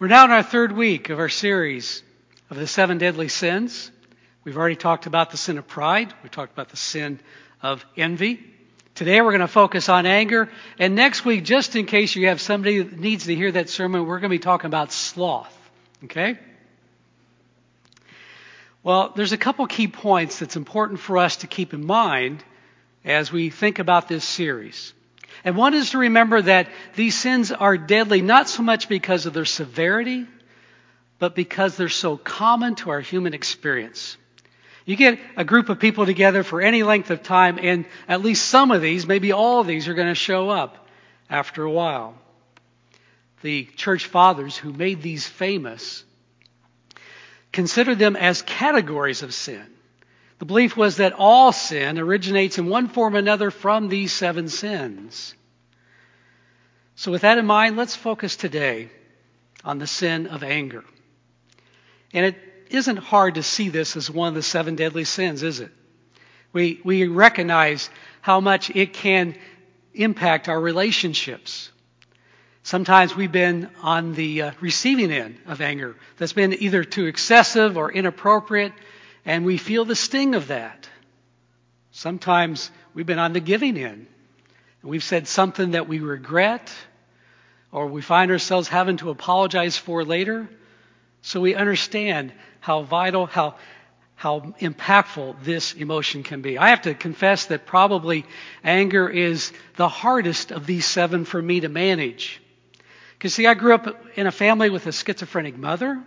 We're now in our third week of our series of the seven deadly sins. We've already talked about the sin of pride. We talked about the sin of envy. Today we're going to focus on anger. And next week, just in case you have somebody that needs to hear that sermon, we're going to be talking about sloth. Okay? Well, there's a couple key points that's important for us to keep in mind as we think about this series. And one is to remember that these sins are deadly not so much because of their severity, but because they're so common to our human experience. You get a group of people together for any length of time, and at least some of these, maybe all of these, are going to show up after a while. The church fathers who made these famous considered them as categories of sin. The belief was that all sin originates in one form or another from these seven sins. So, with that in mind, let's focus today on the sin of anger. And it isn't hard to see this as one of the seven deadly sins, is it? We, we recognize how much it can impact our relationships. Sometimes we've been on the uh, receiving end of anger that's been either too excessive or inappropriate and we feel the sting of that. Sometimes we've been on the giving end. And we've said something that we regret or we find ourselves having to apologize for later. So we understand how vital, how, how impactful this emotion can be. I have to confess that probably anger is the hardest of these seven for me to manage. Because, see, I grew up in a family with a schizophrenic mother,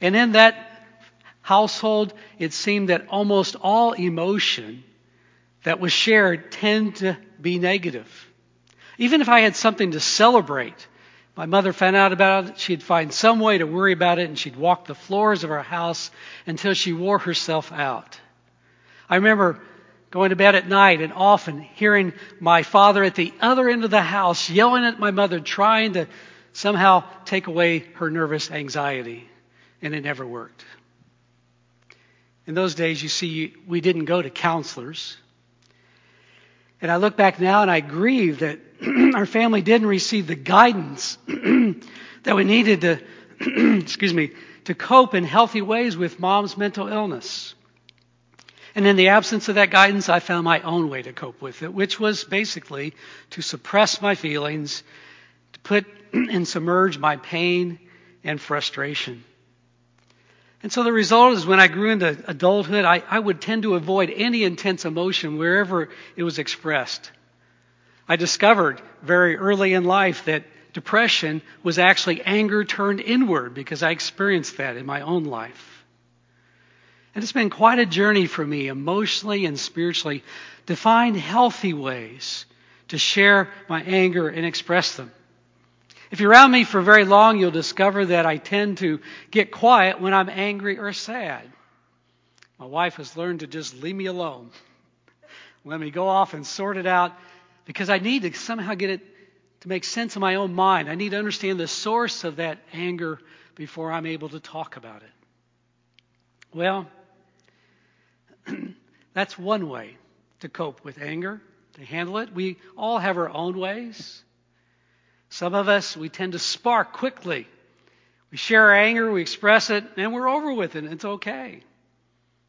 and in that household, it seemed that almost all emotion that was shared tended to be negative. Even if I had something to celebrate, my mother found out about it, she'd find some way to worry about it, and she'd walk the floors of our house until she wore herself out. I remember going to bed at night and often hearing my father at the other end of the house yelling at my mother, trying to somehow take away her nervous anxiety, and it never worked. In those days, you see, we didn't go to counselors. And I look back now and I grieve that our family didn't receive the guidance that we needed to, excuse me, to cope in healthy ways with mom's mental illness. And in the absence of that guidance, I found my own way to cope with it, which was basically to suppress my feelings, to put and submerge my pain and frustration. And so the result is when I grew into adulthood, I, I would tend to avoid any intense emotion wherever it was expressed. I discovered very early in life that depression was actually anger turned inward because I experienced that in my own life. And it's been quite a journey for me, emotionally and spiritually, to find healthy ways to share my anger and express them. If you're around me for very long, you'll discover that I tend to get quiet when I'm angry or sad. My wife has learned to just leave me alone. Let me go off and sort it out because I need to somehow get it to make sense in my own mind. I need to understand the source of that anger before I'm able to talk about it. Well, that's one way to cope with anger, to handle it. We all have our own ways. Some of us, we tend to spark quickly. We share our anger, we express it, and we're over with it. It's okay.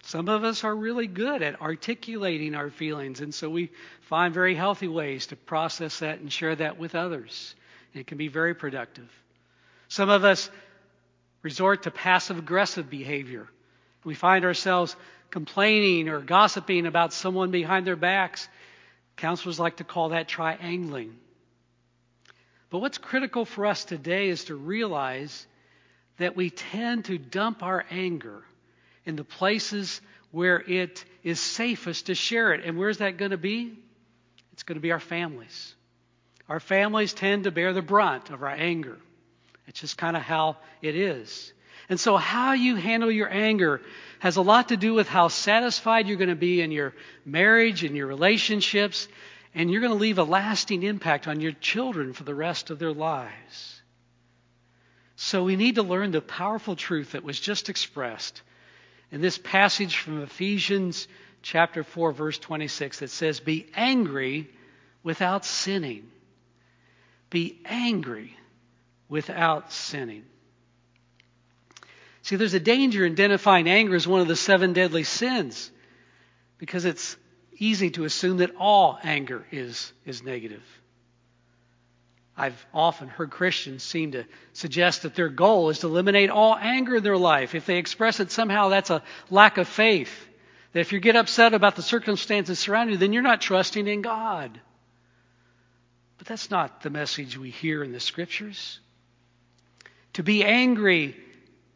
Some of us are really good at articulating our feelings, and so we find very healthy ways to process that and share that with others. It can be very productive. Some of us resort to passive aggressive behavior. We find ourselves complaining or gossiping about someone behind their backs. Counselors like to call that triangling. But what's critical for us today is to realize that we tend to dump our anger in the places where it is safest to share it. And where's that going to be? It's going to be our families. Our families tend to bear the brunt of our anger. It's just kind of how it is. And so, how you handle your anger has a lot to do with how satisfied you're going to be in your marriage in your relationships and you're going to leave a lasting impact on your children for the rest of their lives. So we need to learn the powerful truth that was just expressed in this passage from Ephesians chapter 4 verse 26 that says be angry without sinning. Be angry without sinning. See, there's a danger in identifying anger as one of the seven deadly sins because it's easy to assume that all anger is, is negative. I've often heard Christians seem to suggest that their goal is to eliminate all anger in their life. If they express it somehow, that's a lack of faith. That if you get upset about the circumstances surrounding you, then you're not trusting in God. But that's not the message we hear in the scriptures. To be angry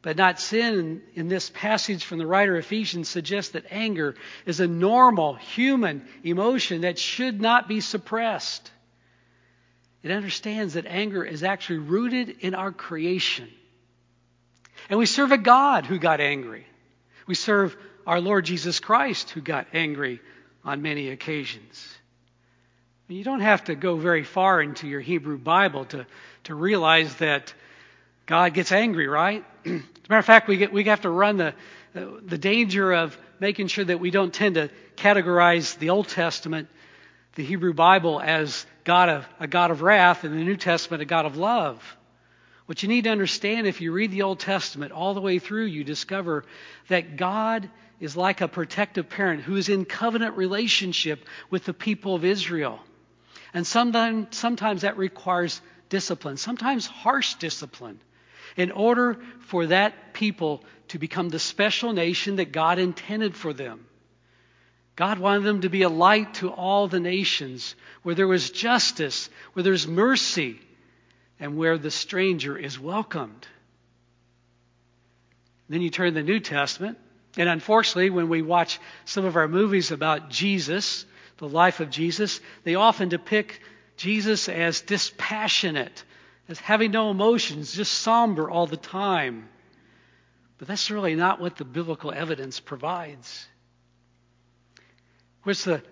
but not sin in this passage from the writer of Ephesians suggests that anger is a normal human emotion that should not be suppressed. It understands that anger is actually rooted in our creation. And we serve a God who got angry. We serve our Lord Jesus Christ who got angry on many occasions. You don't have to go very far into your Hebrew Bible to, to realize that God gets angry, right? As a matter of fact, we, get, we have to run the, the danger of making sure that we don't tend to categorize the Old Testament, the Hebrew Bible, as God of, a God of wrath, and the New Testament a God of love. What you need to understand if you read the Old Testament all the way through, you discover that God is like a protective parent who is in covenant relationship with the people of Israel. And sometimes, sometimes that requires discipline, sometimes harsh discipline in order for that people to become the special nation that God intended for them. God wanted them to be a light to all the nations where there was justice, where there's mercy, and where the stranger is welcomed. Then you turn to the New Testament, and unfortunately, when we watch some of our movies about Jesus, the life of Jesus, they often depict Jesus as dispassionate, as having no emotions, just somber all the time. But that's really not what the biblical evidence provides. What's the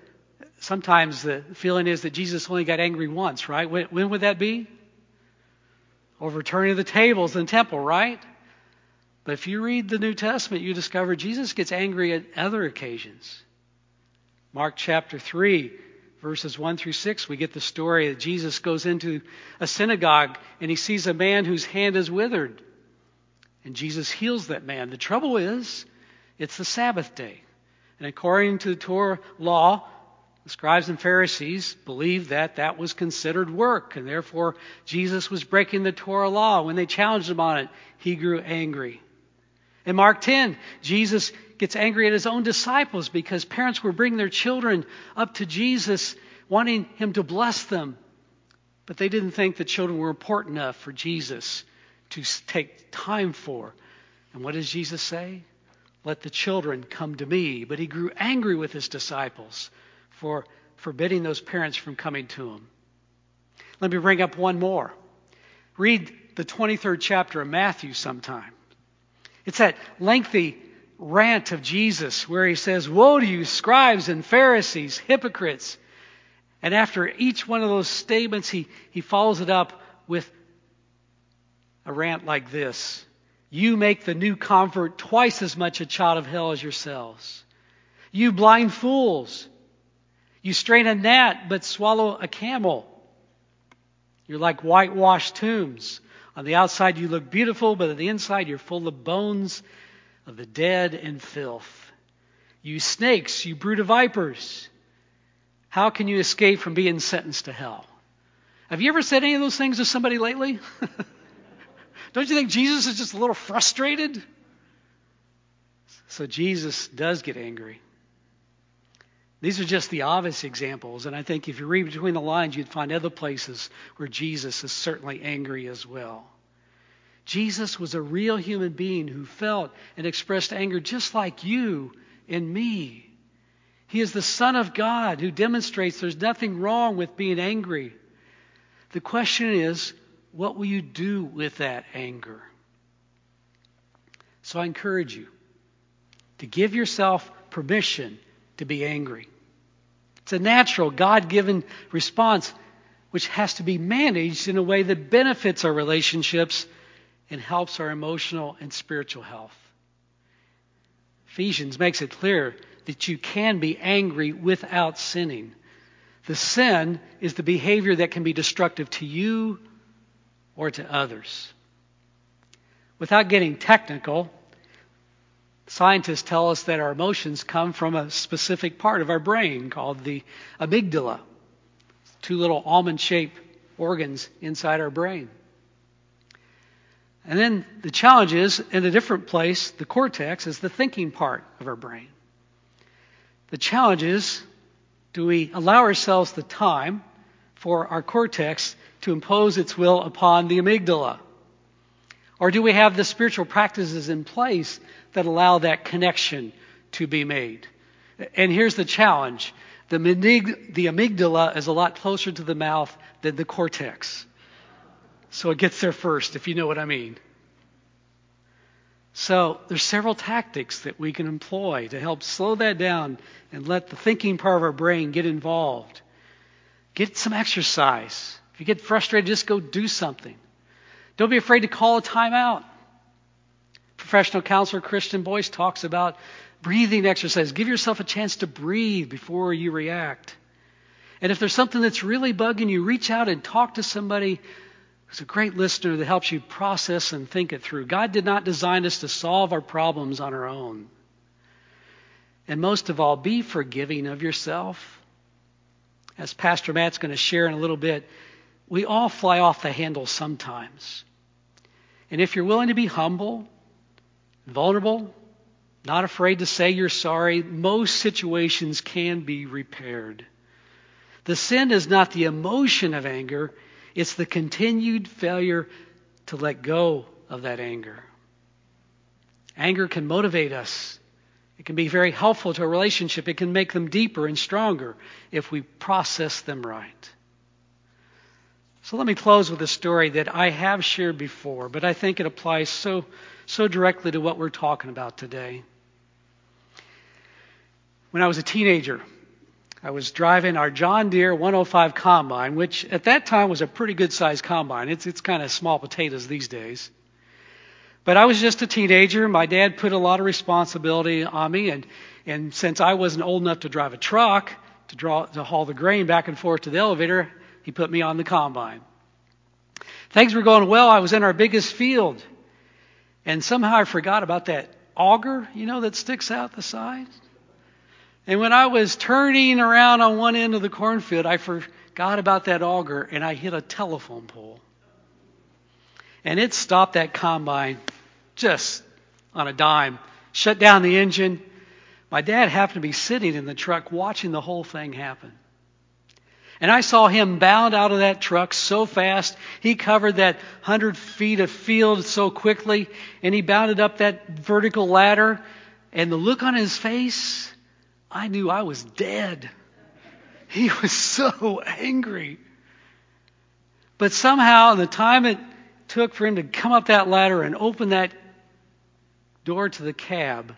sometimes the feeling is that Jesus only got angry once, right? When, when would that be? Overturning the tables in the temple, right? But if you read the New Testament, you discover Jesus gets angry at other occasions. Mark chapter 3, verses 1 through 6, we get the story that Jesus goes into a synagogue and he sees a man whose hand is withered. And Jesus heals that man. The trouble is, it's the Sabbath day. And according to the Torah law, the scribes and Pharisees believed that that was considered work, and therefore Jesus was breaking the Torah law. When they challenged him on it, he grew angry. In Mark 10, Jesus gets angry at his own disciples because parents were bringing their children up to Jesus wanting him to bless them. But they didn't think the children were important enough for Jesus to take time for. And what does Jesus say? Let the children come to me. But he grew angry with his disciples for forbidding those parents from coming to him. Let me bring up one more. Read the 23rd chapter of Matthew sometime. It's that lengthy rant of Jesus where he says, Woe to you, scribes and Pharisees, hypocrites. And after each one of those statements, he, he follows it up with a rant like this You make the new convert twice as much a child of hell as yourselves. You blind fools. You strain a gnat but swallow a camel. You're like whitewashed tombs. On the outside, you look beautiful, but on the inside, you're full of bones of the dead and filth. You snakes, you brood of vipers. How can you escape from being sentenced to hell? Have you ever said any of those things to somebody lately? Don't you think Jesus is just a little frustrated? So Jesus does get angry. These are just the obvious examples, and I think if you read between the lines, you'd find other places where Jesus is certainly angry as well. Jesus was a real human being who felt and expressed anger just like you and me. He is the Son of God who demonstrates there's nothing wrong with being angry. The question is, what will you do with that anger? So I encourage you to give yourself permission to be angry. It's a natural, God given response which has to be managed in a way that benefits our relationships and helps our emotional and spiritual health. Ephesians makes it clear that you can be angry without sinning. The sin is the behavior that can be destructive to you or to others. Without getting technical, Scientists tell us that our emotions come from a specific part of our brain called the amygdala. Two little almond shaped organs inside our brain. And then the challenge is in a different place, the cortex is the thinking part of our brain. The challenge is do we allow ourselves the time for our cortex to impose its will upon the amygdala? Or do we have the spiritual practices in place that allow that connection to be made? And here's the challenge the, amygdala is a lot closer to the mouth than the cortex. So it gets there first, if you know what I mean. So there's several tactics that we can employ to help slow that down and let the thinking part of our brain get involved. Get some exercise. If you get frustrated, just go do something. Don't be afraid to call a timeout. Professional counselor Christian Boyce talks about breathing exercise. Give yourself a chance to breathe before you react. And if there's something that's really bugging you, reach out and talk to somebody who's a great listener that helps you process and think it through. God did not design us to solve our problems on our own. And most of all, be forgiving of yourself. As Pastor Matt's going to share in a little bit, we all fly off the handle sometimes. And if you're willing to be humble, vulnerable, not afraid to say you're sorry, most situations can be repaired. The sin is not the emotion of anger, it's the continued failure to let go of that anger. Anger can motivate us. It can be very helpful to a relationship. It can make them deeper and stronger if we process them right. So let me close with a story that I have shared before, but I think it applies so, so directly to what we're talking about today. When I was a teenager, I was driving our John Deere 105 combine, which at that time was a pretty good sized combine. It's, it's kind of small potatoes these days. But I was just a teenager. My dad put a lot of responsibility on me, and, and since I wasn't old enough to drive a truck to, draw, to haul the grain back and forth to the elevator, he put me on the combine. Things were going well. I was in our biggest field, and somehow I forgot about that auger, you know, that sticks out the side. And when I was turning around on one end of the cornfield, I forgot about that auger and I hit a telephone pole. And it stopped that combine just on a dime, shut down the engine. My dad happened to be sitting in the truck watching the whole thing happen. And I saw him bound out of that truck so fast. He covered that hundred feet of field so quickly, and he bounded up that vertical ladder. And the look on his face, I knew I was dead. He was so angry. But somehow, in the time it took for him to come up that ladder and open that door to the cab,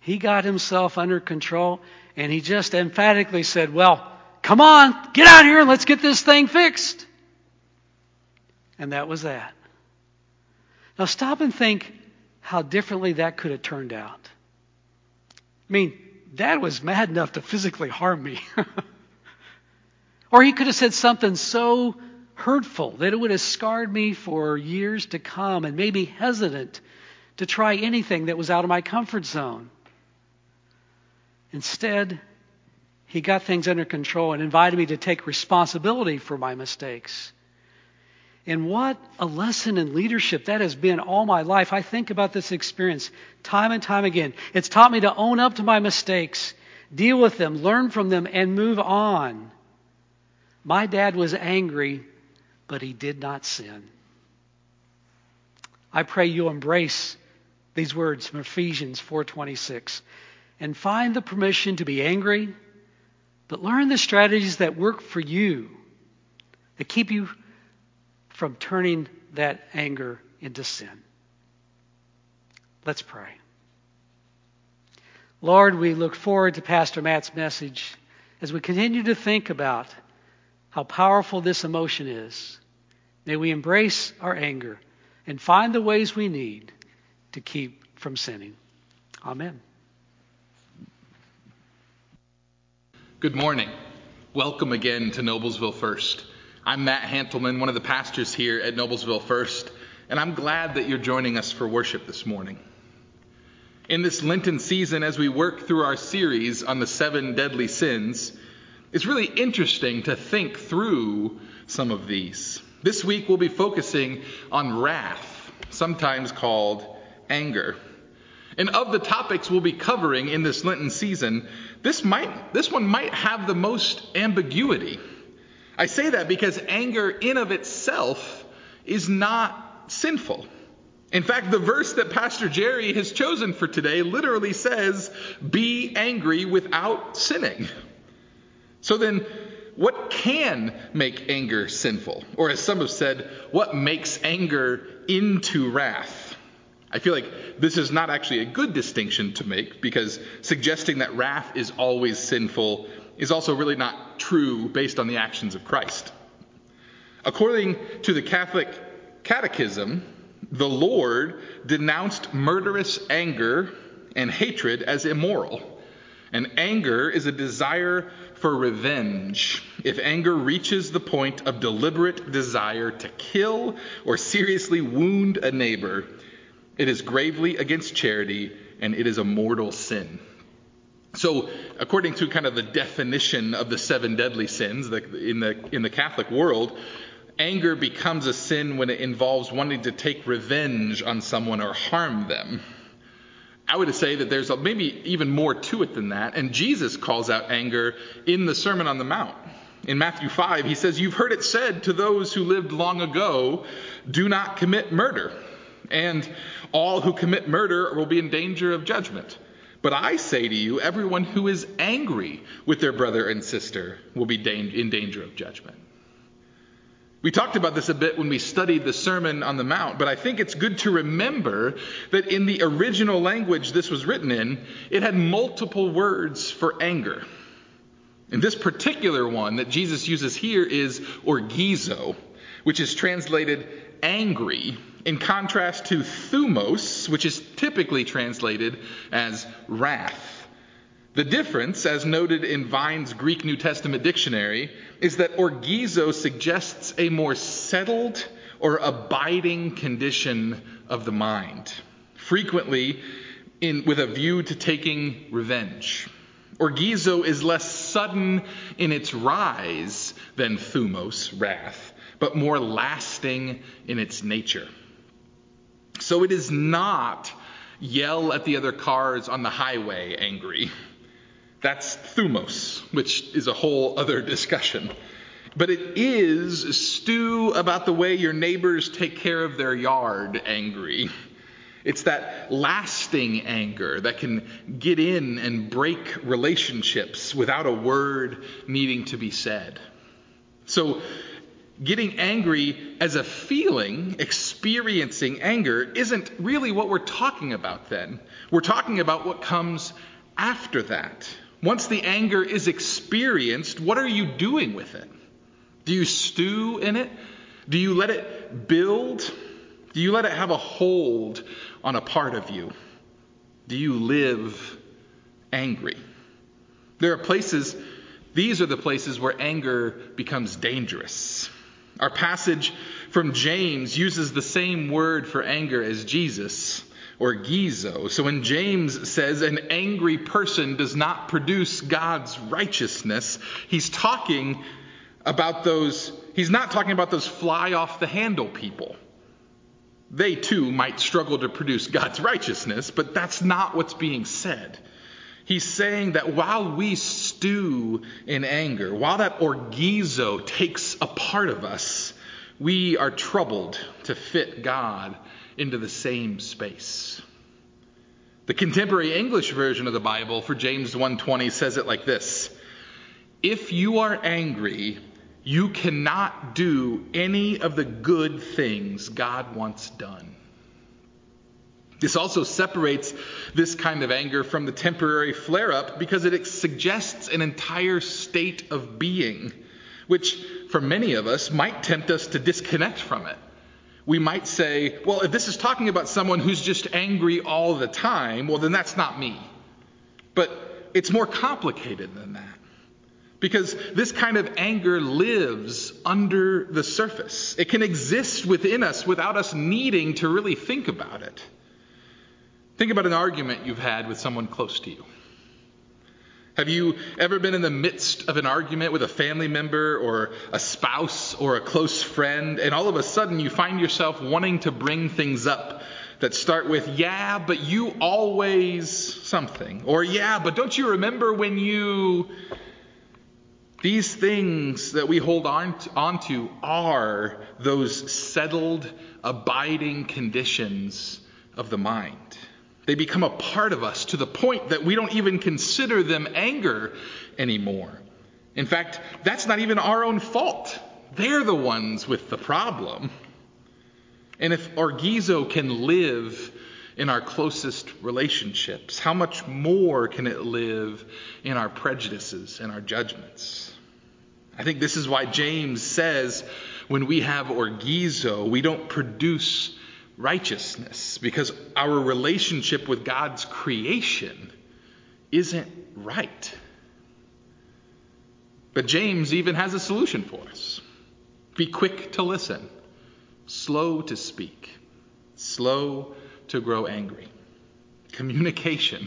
he got himself under control and he just emphatically said, Well, come on, get out here and let's get this thing fixed. And that was that. Now stop and think how differently that could have turned out. I mean, Dad was mad enough to physically harm me. or he could have said something so hurtful that it would have scarred me for years to come and made me hesitant to try anything that was out of my comfort zone. Instead, he got things under control and invited me to take responsibility for my mistakes. And what a lesson in leadership that has been all my life. I think about this experience time and time again. It's taught me to own up to my mistakes, deal with them, learn from them, and move on. My dad was angry, but he did not sin. I pray you embrace these words from Ephesians 4:26 and find the permission to be angry, but learn the strategies that work for you, that keep you from turning that anger into sin. Let's pray. Lord, we look forward to Pastor Matt's message as we continue to think about how powerful this emotion is. May we embrace our anger and find the ways we need to keep from sinning. Amen. Good morning. Welcome again to Noblesville First. I'm Matt Hantelman, one of the pastors here at Noblesville First, and I'm glad that you're joining us for worship this morning. In this Lenten season, as we work through our series on the seven deadly sins, it's really interesting to think through some of these. This week, we'll be focusing on wrath, sometimes called anger. And of the topics we'll be covering in this Lenten season, this, might, this one might have the most ambiguity. I say that because anger in of itself is not sinful. In fact, the verse that Pastor Jerry has chosen for today literally says, Be angry without sinning. So then, what can make anger sinful? Or as some have said, what makes anger into wrath? I feel like this is not actually a good distinction to make because suggesting that wrath is always sinful is also really not true based on the actions of Christ. According to the Catholic Catechism, the Lord denounced murderous anger and hatred as immoral. And anger is a desire for revenge. If anger reaches the point of deliberate desire to kill or seriously wound a neighbor, it is gravely against charity and it is a mortal sin. So, according to kind of the definition of the seven deadly sins in the, in the Catholic world, anger becomes a sin when it involves wanting to take revenge on someone or harm them. I would say that there's maybe even more to it than that, and Jesus calls out anger in the Sermon on the Mount. In Matthew 5, he says, You've heard it said to those who lived long ago, do not commit murder, and all who commit murder will be in danger of judgment. But I say to you, everyone who is angry with their brother and sister will be in danger of judgment. We talked about this a bit when we studied the Sermon on the Mount, but I think it's good to remember that in the original language this was written in, it had multiple words for anger. And this particular one that Jesus uses here is orgizo, which is translated angry in contrast to thumos, which is typically translated as wrath. The difference, as noted in Vine's Greek New Testament dictionary, is that orgizo suggests a more settled or abiding condition of the mind, frequently in, with a view to taking revenge. Orgizo is less sudden in its rise than thumos, wrath, but more lasting in its nature. So it is not yell at the other cars on the highway angry. That's thumos, which is a whole other discussion. But it is stew about the way your neighbors take care of their yard angry. It's that lasting anger that can get in and break relationships without a word needing to be said. So getting angry as a feeling, experiencing anger, isn't really what we're talking about then. We're talking about what comes after that. Once the anger is experienced, what are you doing with it? Do you stew in it? Do you let it build? Do you let it have a hold on a part of you? Do you live angry? There are places, these are the places where anger becomes dangerous. Our passage from James uses the same word for anger as Jesus, orgizo. So when James says an angry person does not produce God's righteousness, he's talking about those, he's not talking about those fly off the handle people. They too might struggle to produce God's righteousness, but that's not what's being said. He's saying that while we stew in anger, while that orgizo takes a part of us, we are troubled to fit God into the same space. The contemporary English version of the Bible for James 1:20 says it like this: If you are angry, you cannot do any of the good things God wants done. This also separates this kind of anger from the temporary flare up because it suggests an entire state of being, which for many of us might tempt us to disconnect from it. We might say, well, if this is talking about someone who's just angry all the time, well, then that's not me. But it's more complicated than that. Because this kind of anger lives under the surface. It can exist within us without us needing to really think about it. Think about an argument you've had with someone close to you. Have you ever been in the midst of an argument with a family member or a spouse or a close friend, and all of a sudden you find yourself wanting to bring things up that start with, yeah, but you always something, or yeah, but don't you remember when you. These things that we hold on to, onto are those settled, abiding conditions of the mind. They become a part of us to the point that we don't even consider them anger anymore. In fact, that's not even our own fault. They're the ones with the problem. And if orgizo can live in our closest relationships, how much more can it live in our prejudices and our judgments? I think this is why James says when we have orgizo, we don't produce righteousness because our relationship with God's creation isn't right. But James even has a solution for us be quick to listen, slow to speak, slow to grow angry. Communication.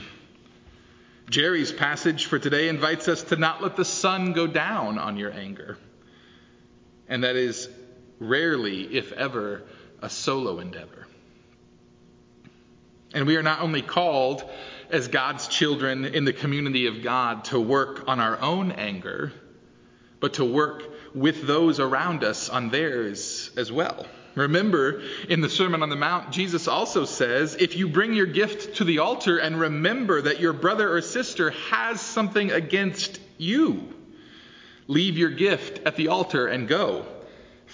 Jerry's passage for today invites us to not let the sun go down on your anger. And that is rarely, if ever, a solo endeavor. And we are not only called as God's children in the community of God to work on our own anger, but to work with those around us on theirs as well. Remember, in the Sermon on the Mount, Jesus also says, If you bring your gift to the altar and remember that your brother or sister has something against you, leave your gift at the altar and go.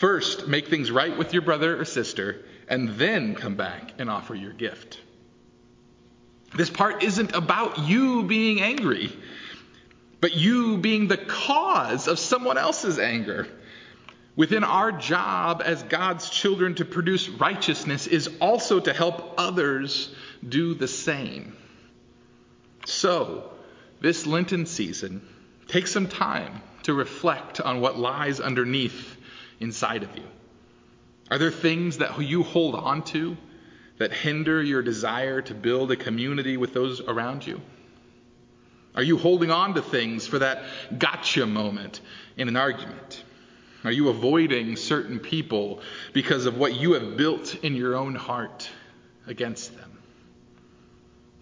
First, make things right with your brother or sister, and then come back and offer your gift. This part isn't about you being angry, but you being the cause of someone else's anger. Within our job as God's children to produce righteousness is also to help others do the same. So, this Lenten season, take some time to reflect on what lies underneath inside of you? Are there things that you hold on to that hinder your desire to build a community with those around you? Are you holding on to things for that gotcha moment in an argument? Are you avoiding certain people because of what you have built in your own heart against them?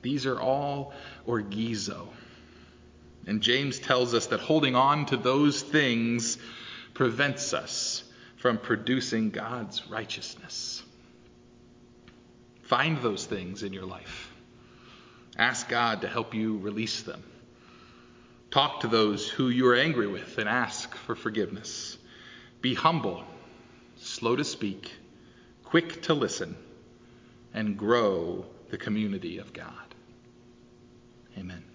These are all orgizo. And James tells us that holding on to those things prevents us from producing God's righteousness. Find those things in your life. Ask God to help you release them. Talk to those who you are angry with and ask for forgiveness. Be humble, slow to speak, quick to listen, and grow the community of God. Amen.